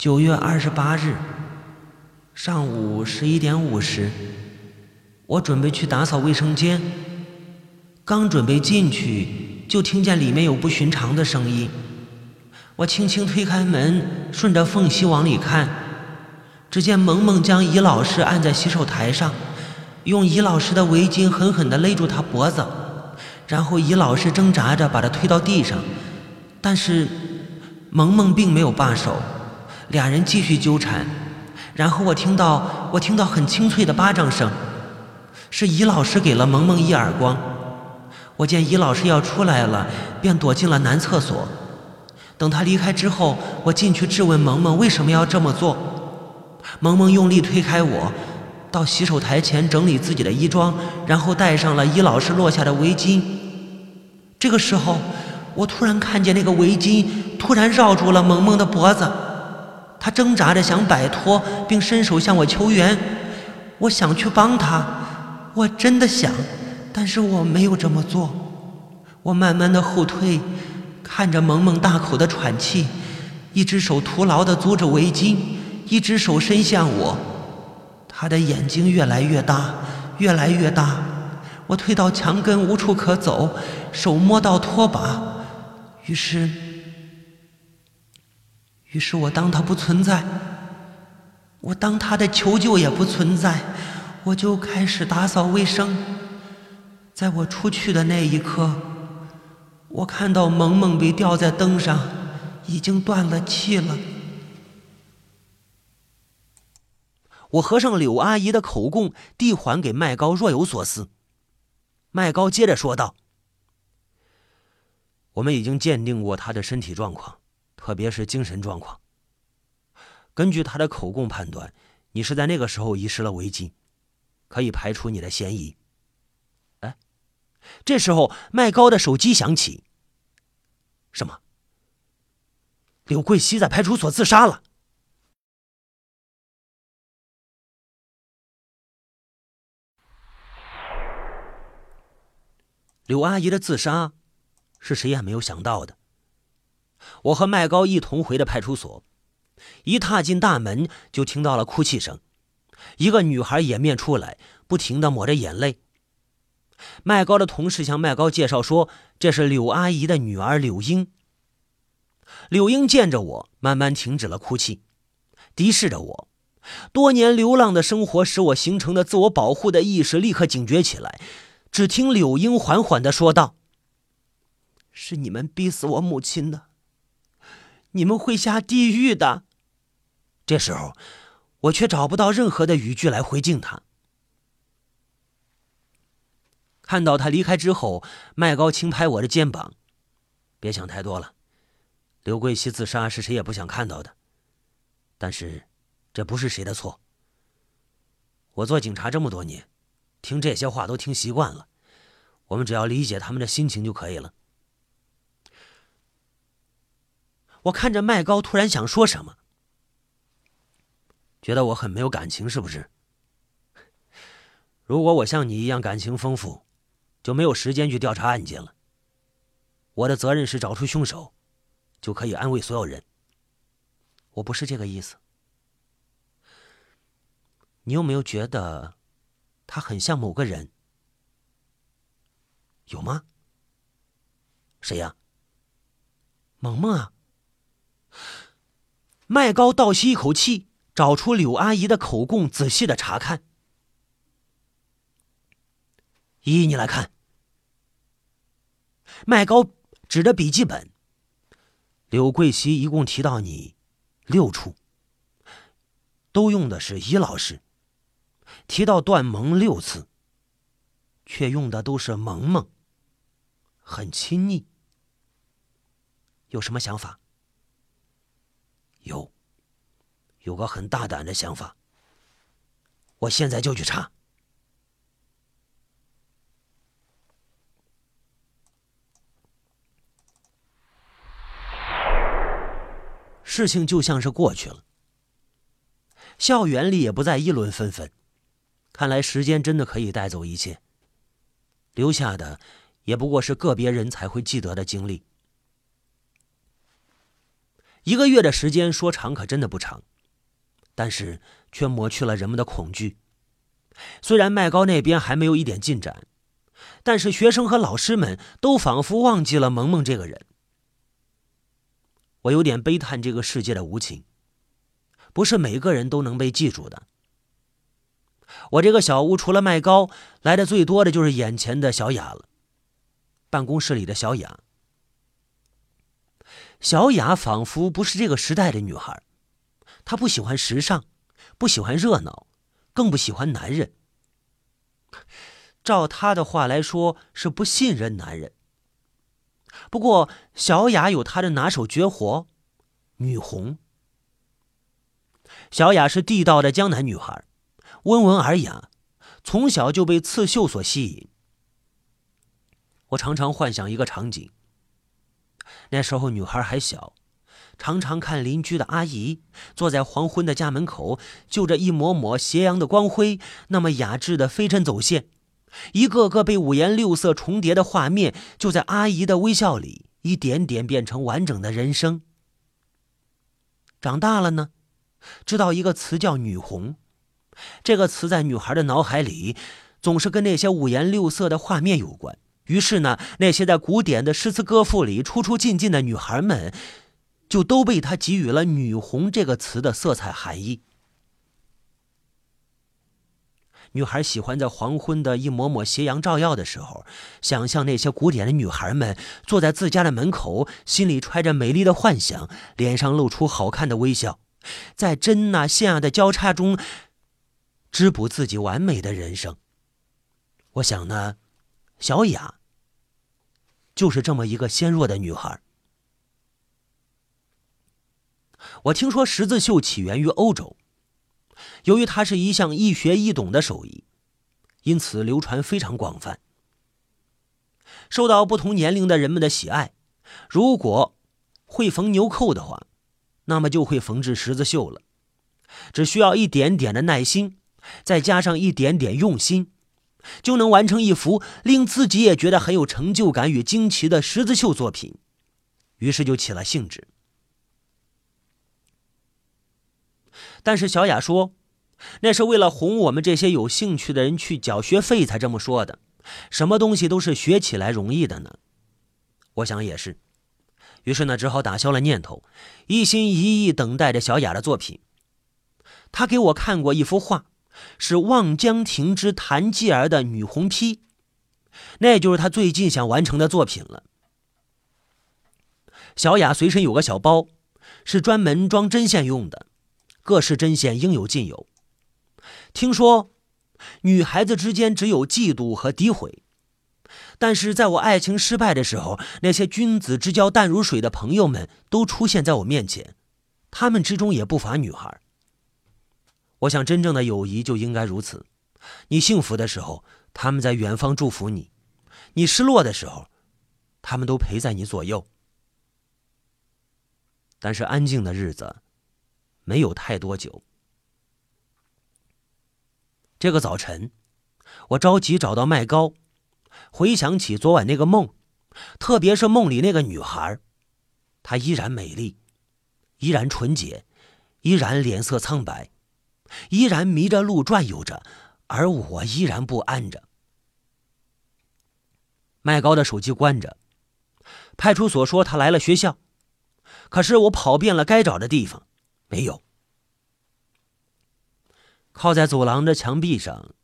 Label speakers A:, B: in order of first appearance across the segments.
A: 九月二十八日上午十一点五十，我准备去打扫卫生间，刚准备进去，就听见里面有不寻常的声音。我轻轻推开门，顺着缝隙往里看，只见萌萌将尹老师按在洗手台上，用尹老师的围巾狠狠地勒住他脖子，然后尹老师挣扎着把他推到地上，但是萌萌并没有罢手。俩人继续纠缠，然后我听到我听到很清脆的巴掌声，是尹老师给了萌萌一耳光。我见尹老师要出来了，便躲进了男厕所。等他离开之后，我进去质问萌萌为什么要这么做。萌萌用力推开我，到洗手台前整理自己的衣装，然后戴上了尹老师落下的围巾。这个时候，我突然看见那个围巾突然绕住了萌萌的脖子。他挣扎着想摆脱，并伸手向我求援。我想去帮他，我真的想，但是我没有这么做。我慢慢的后退，看着萌萌大口的喘气，一只手徒劳的租着围巾，一只手伸向我。他的眼睛越来越大，越来越大。我退到墙根，无处可走，手摸到拖把，于是。于是我当他不存在，我当他的求救也不存在，我就开始打扫卫生。在我出去的那一刻，我看到萌萌被吊在灯上，已经断了气了。
B: 我合上柳阿姨的口供，递还给麦高，若有所思。麦高接着说道：“我们已经鉴定过他的身体状况。”特别是精神状况。根据他的口供判断，你是在那个时候遗失了围巾，可以排除你的嫌疑。哎，这时候麦高的手机响起。什么？柳桂熙在派出所自杀了？柳阿姨的自杀，是谁也没有想到的。我和麦高一同回的派出所，一踏进大门就听到了哭泣声，一个女孩掩面出来，不停的抹着眼泪。麦高的同事向麦高介绍说，这是柳阿姨的女儿柳英。柳英见着我，慢慢停止了哭泣，敌视着我。多年流浪的生活使我形成的自我保护的意识立刻警觉起来。只听柳英缓缓的说道：“是你们逼死我母亲的。”你们会下地狱的。这时候，我却找不到任何的语句来回敬他。看到他离开之后，麦高轻拍我的肩膀：“别想太多了，刘桂熙自杀是谁也不想看到的。但是，这不是谁的错。我做警察这么多年，听这些话都听习惯了。我们只要理解他们的心情就可以了。”我看着麦高，突然想说什么，觉得我很没有感情，是不是？如果我像你一样感情丰富，就没有时间去调查案件了。我的责任是找出凶手，就可以安慰所有人。我不是这个意思。你有没有觉得他很像某个人？有吗？谁呀？萌萌啊！麦高倒吸一口气，找出柳阿姨的口供，仔细的查看。依依，你来看。麦高指着笔记本，柳桂熙一共提到你六处，都用的是伊老师。提到段萌六次，却用的都是萌萌，很亲昵。有什么想法？有，有个很大胆的想法。我现在就去查。事情就像是过去了，校园里也不再议论纷纷。看来时间真的可以带走一切，留下的也不过是个别人才会记得的经历。一个月的时间说长可真的不长，但是却抹去了人们的恐惧。虽然麦高那边还没有一点进展，但是学生和老师们都仿佛忘记了萌萌这个人。我有点悲叹这个世界的无情，不是每个人都能被记住的。我这个小屋除了麦高，来的最多的就是眼前的小雅了。办公室里的小雅，小雅仿佛不是这个时代的女孩，她不喜欢时尚，不喜欢热闹。更不喜欢男人。照他的话来说，是不信任男人。不过小雅有她的拿手绝活——女红。小雅是地道的江南女孩，温文尔雅，从小就被刺绣所吸引。我常常幻想一个场景：那时候女孩还小。常常看邻居的阿姨坐在黄昏的家门口，就着一抹抹斜阳的光辉，那么雅致的飞针走线，一个个被五颜六色重叠的画面，就在阿姨的微笑里，一点点变成完整的人生。长大了呢，知道一个词叫“女红”，这个词在女孩的脑海里，总是跟那些五颜六色的画面有关。于是呢，那些在古典的诗词歌赋里出出进进的女孩们。就都被他给予了“女红”这个词的色彩含义。女孩喜欢在黄昏的一抹抹斜阳照耀的时候，想象那些古典的女孩们坐在自家的门口，心里揣着美丽的幻想，脸上露出好看的微笑，在针啊线啊的交叉中，织补自己完美的人生。我想呢，小雅就是这么一个纤弱的女孩。我听说十字绣起源于欧洲，由于它是一项易学易懂的手艺，因此流传非常广泛，受到不同年龄的人们的喜爱。如果会缝纽扣的话，那么就会缝制十字绣了。只需要一点点的耐心，再加上一点点用心，就能完成一幅令自己也觉得很有成就感与惊奇的十字绣作品。于是就起了兴致。但是小雅说，那是为了哄我们这些有兴趣的人去缴学费才这么说的。什么东西都是学起来容易的呢？我想也是。于是呢，只好打消了念头，一心一意等待着小雅的作品。他给我看过一幅画，是望江亭之谭继儿的女红披，那就是他最近想完成的作品了。小雅随身有个小包，是专门装针线用的。各式针线应有尽有。听说，女孩子之间只有嫉妒和诋毁，但是在我爱情失败的时候，那些君子之交淡如水的朋友们都出现在我面前，他们之中也不乏女孩。我想，真正的友谊就应该如此：你幸福的时候，他们在远方祝福你；你失落的时候，他们都陪在你左右。但是，安静的日子。没有太多久。这个早晨，我着急找到麦高，回想起昨晚那个梦，特别是梦里那个女孩，她依然美丽，依然纯洁，依然脸色苍白，依然迷着路转悠着，而我依然不安着。麦高的手机关着，派出所说他来了学校，可是我跑遍了该找的地方。没有。靠在走廊的墙壁上，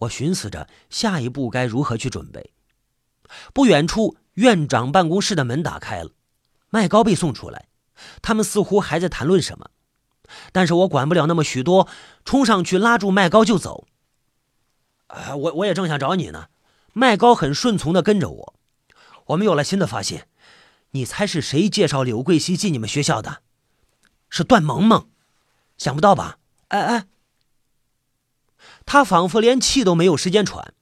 B: 我寻思着下一步该如何去准备。不远处，院长办公室的门打开了，麦高被送出来，他们似乎还在谈论什么，但是我管不了那么许多，冲上去拉住麦高就走。啊，我我也正想找你呢。麦高很顺从的跟着我。我们有了新的发现，你猜是谁介绍柳桂熙进你们学校的？是段萌萌，想不到吧？哎哎，他仿佛连气都没有时间喘，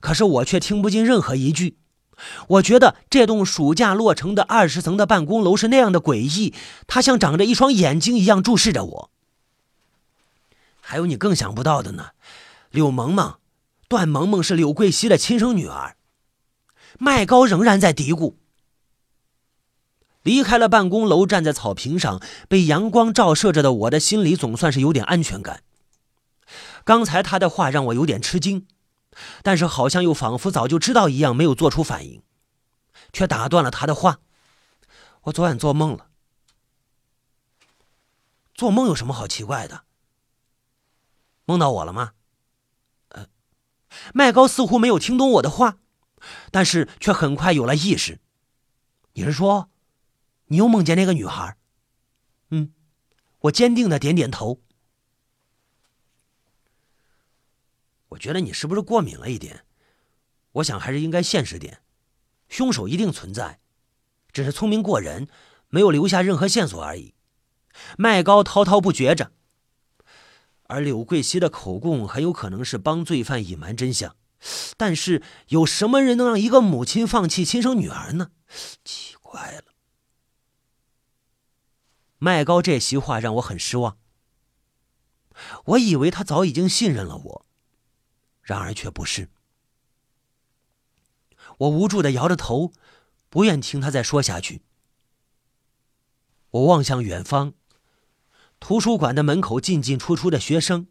B: 可是我却听不进任何一句。我觉得这栋暑假落成的二十层的办公楼是那样的诡异，它像长着一双眼睛一样注视着我。还有你更想不到的呢，柳萌萌，段萌萌是柳桂熙的亲生女儿。麦高仍然在嘀咕。离开了办公楼，站在草坪上，被阳光照射着的我的心里总算是有点安全感。刚才他的话让我有点吃惊，但是好像又仿佛早就知道一样，没有做出反应，却打断了他的话：“我昨晚做梦了。做梦有什么好奇怪的？梦到我了吗？”呃，麦高似乎没有听懂我的话，但是却很快有了意识。你是说？你又梦见那个女孩？嗯，我坚定的点点头。我觉得你是不是过敏了一点？我想还是应该现实点，凶手一定存在，只是聪明过人，没有留下任何线索而已。麦高滔滔不绝着，而柳桂熙的口供很有可能是帮罪犯隐瞒真相。但是有什么人能让一个母亲放弃亲生女儿呢？奇怪了。麦高这席话让我很失望。我以为他早已经信任了我，然而却不是。我无助的摇着头，不愿听他再说下去。我望向远方，图书馆的门口进进出出的学生；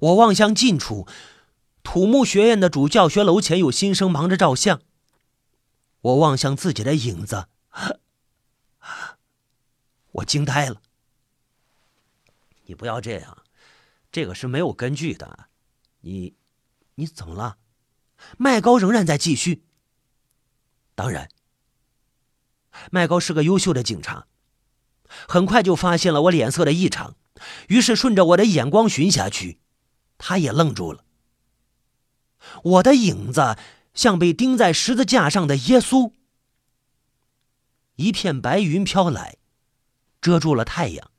B: 我望向近处，土木学院的主教学楼前有新生忙着照相；我望向自己的影子。我惊呆了！你不要这样，这个是没有根据的。你，你怎么了？麦高仍然在继续。当然，麦高是个优秀的警察，很快就发现了我脸色的异常，于是顺着我的眼光寻下去，他也愣住了。我的影子像被钉在十字架上的耶稣。一片白云飘来。遮住了太阳。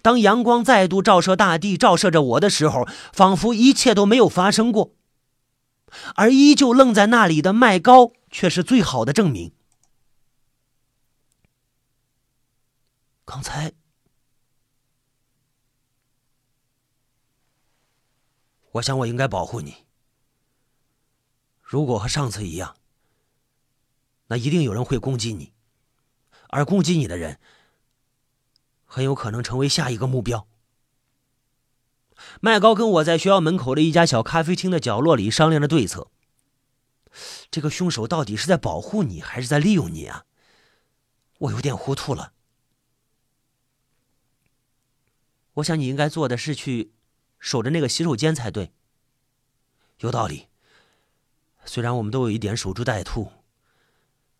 B: 当阳光再度照射大地，照射着我的时候，仿佛一切都没有发生过。而依旧愣在那里的麦高，却是最好的证明。刚才，我想我应该保护你。如果和上次一样，那一定有人会攻击你，而攻击你的人。很有可能成为下一个目标。麦高跟我在学校门口的一家小咖啡厅的角落里商量着对策。这个凶手到底是在保护你，还是在利用你啊？我有点糊涂了。我想你应该做的是去守着那个洗手间才对。有道理。虽然我们都有一点守株待兔，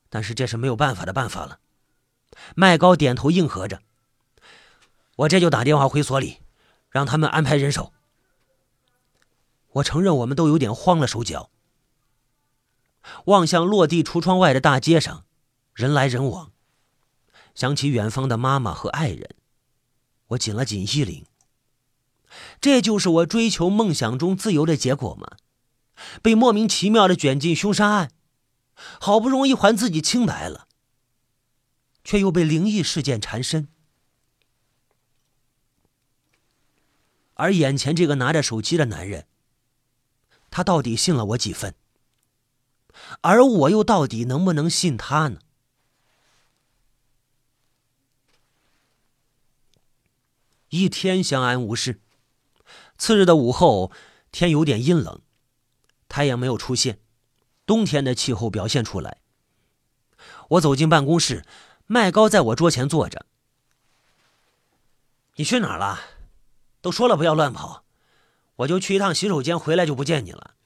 B: 但是这是没有办法的办法了。麦高点头应和着。我这就打电话回所里，让他们安排人手。我承认我们都有点慌了手脚。望向落地橱窗外的大街上，人来人往，想起远方的妈妈和爱人，我紧了紧衣领。这就是我追求梦想中自由的结果吗？被莫名其妙的卷进凶杀案，好不容易还自己清白了，却又被灵异事件缠身。而眼前这个拿着手机的男人，他到底信了我几分？而我又到底能不能信他呢？一天相安无事，次日的午后，天有点阴冷，太阳没有出现，冬天的气候表现出来。我走进办公室，麦高在我桌前坐着。你去哪儿了？都说了不要乱跑，我就去一趟洗手间，回来就不见你了。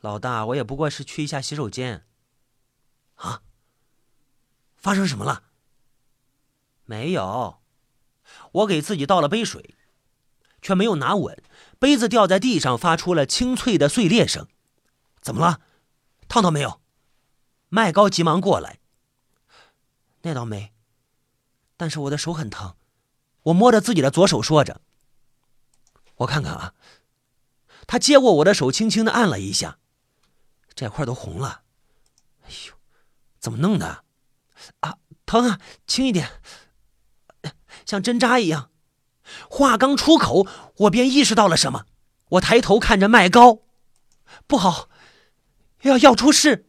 B: 老大，我也不过是去一下洗手间。啊？发生什么了？没有，我给自己倒了杯水，却没有拿稳，杯子掉在地上，发出了清脆的碎裂声。怎么了？烫到没有？麦高急忙过来。那倒没，但是我的手很疼。我摸着自己的左手，说着。我看看啊，他接过我的手，轻轻的按了一下，这块都红了。哎呦，怎么弄的？啊，疼啊，轻一点，像针扎一样。话刚出口，我便意识到了什么。我抬头看着麦高，不好，要要出事！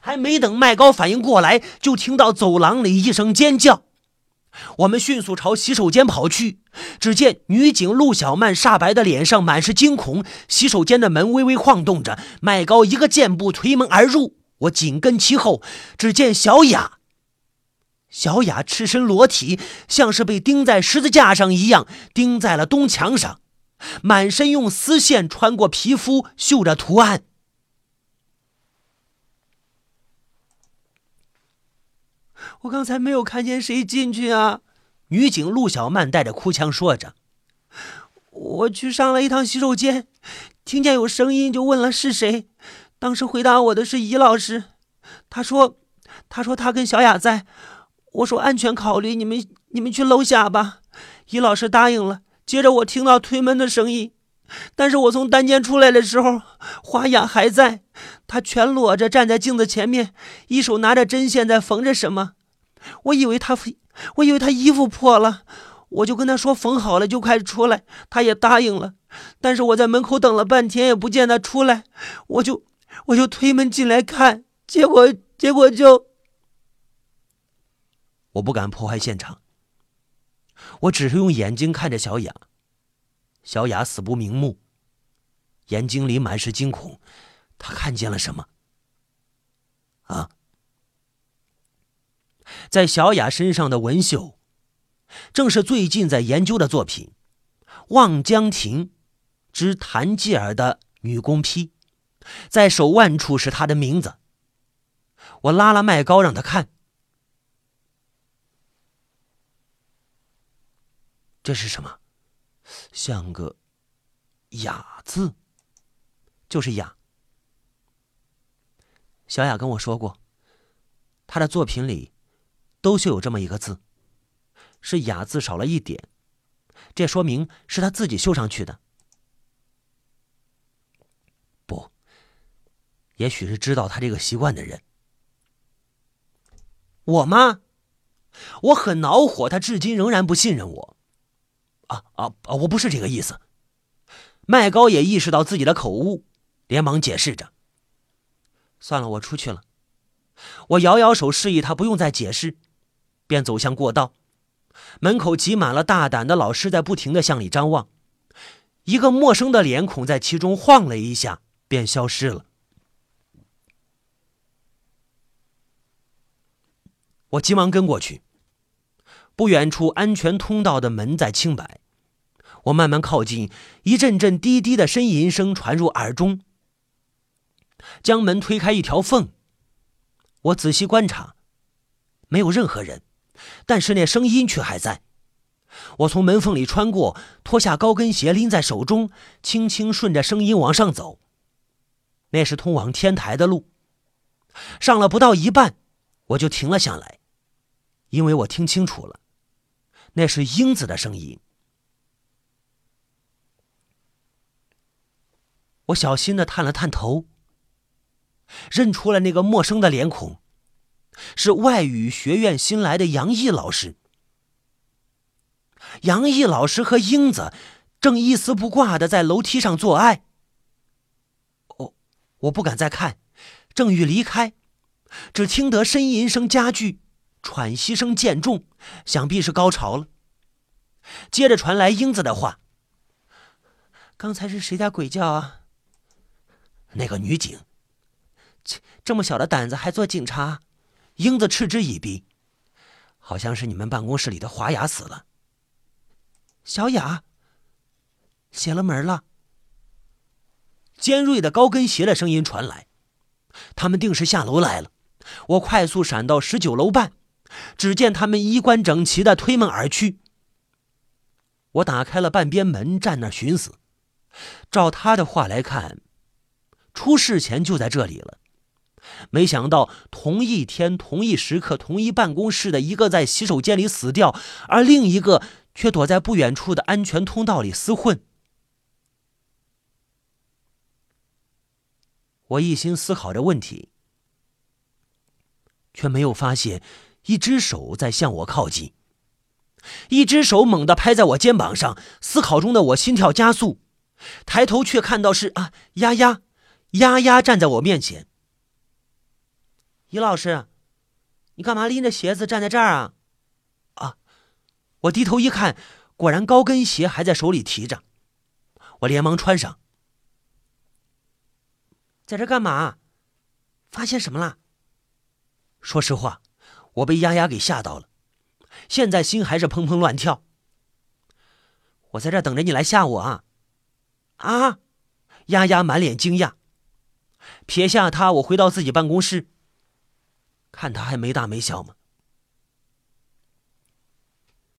B: 还没等麦高反应过来，就听到走廊里一声尖叫。我们迅速朝洗手间跑去，只见女警陆小曼煞白的脸上满是惊恐，洗手间的门微微晃动着，麦高一个箭步推门而入，我紧跟其后。只见小雅，小雅赤身裸体，像是被钉在十字架上一样，钉在了东墙上，满身用丝线穿过皮肤绣着图案。我刚才没有看见谁进去啊！女警陆小曼带着哭腔说着：“我去上了一趟洗手间，听见有声音就问了是谁。当时回答我的是尹老师，他说，他说他跟小雅在。我说安全考虑，你们你们去楼下吧。尹老师答应了。接着我听到推门的声音，但是我从单间出来的时候，花雅还在，她全裸着站在镜子前面，一手拿着针线在缝着什么。”我以为他，我以为他衣服破了，我就跟他说缝好了就快出来，他也答应了。但是我在门口等了半天也不见他出来，我就我就推门进来看，结果结果就……我不敢破坏现场，我只是用眼睛看着小雅，小雅死不瞑目，眼睛里满是惊恐，她看见了什么？啊？在小雅身上的纹绣，正是最近在研究的作品《望江亭之谭继儿的女工批》，在手腕处是她的名字。我拉了麦高让他看，这是什么？像个“雅”字，就是“雅”。小雅跟我说过，她的作品里。都绣有这么一个字，是雅字少了一点，这说明是他自己绣上去的。不，也许是知道他这个习惯的人。我吗？我很恼火，他至今仍然不信任我。啊啊啊！我不是这个意思。麦高也意识到自己的口误，连忙解释着。算了，我出去了。我摇摇手，示意他不用再解释。便走向过道，门口挤满了大胆的老师，在不停的向里张望。一个陌生的脸孔在其中晃了一下，便消失了。我急忙跟过去。不远处安全通道的门在清白，我慢慢靠近，一阵阵低低的呻吟声传入耳中。将门推开一条缝，我仔细观察，没有任何人。但是那声音却还在。我从门缝里穿过，脱下高跟鞋拎在手中，轻轻顺着声音往上走。那是通往天台的路。上了不到一半，我就停了下来，因为我听清楚了，那是英子的声音。我小心的探了探头，认出了那个陌生的脸孔。是外语学院新来的杨毅老师。杨毅老师和英子正一丝不挂的在楼梯上做爱。哦，我不敢再看，正欲离开，只听得呻吟声加剧，喘息声渐重，想必是高潮了。接着传来英子的话：“刚才是谁在鬼叫啊？”那个女警，这么小的胆子还做警察？英子嗤之以鼻，好像是你们办公室里的华雅死了。小雅，邪了门了。尖锐的高跟鞋的声音传来，他们定是下楼来了。我快速闪到十九楼半，只见他们衣冠整齐的推门而去。我打开了半边门，站那寻思。照他的话来看，出事前就在这里了。没想到同一天、同一时刻、同一办公室的一个在洗手间里死掉，而另一个却躲在不远处的安全通道里厮混。我一心思考着问题，却没有发现一只手在向我靠近，一只手猛地拍在我肩膀上。思考中的我心跳加速，抬头却看到是啊丫丫，丫丫站在我面前。
A: 于老师，你干嘛拎着鞋子站在这儿啊？
B: 啊！我低头一看，果然高跟鞋还在手里提着。我连忙穿上。
A: 在这干嘛？发现什么了？
B: 说实话，我被丫丫给吓到了，现在心还是砰砰乱跳。
A: 我在这等着你来吓我啊！
B: 啊！丫丫满脸惊讶。撇下他，我回到自己办公室。看他还没大没小吗？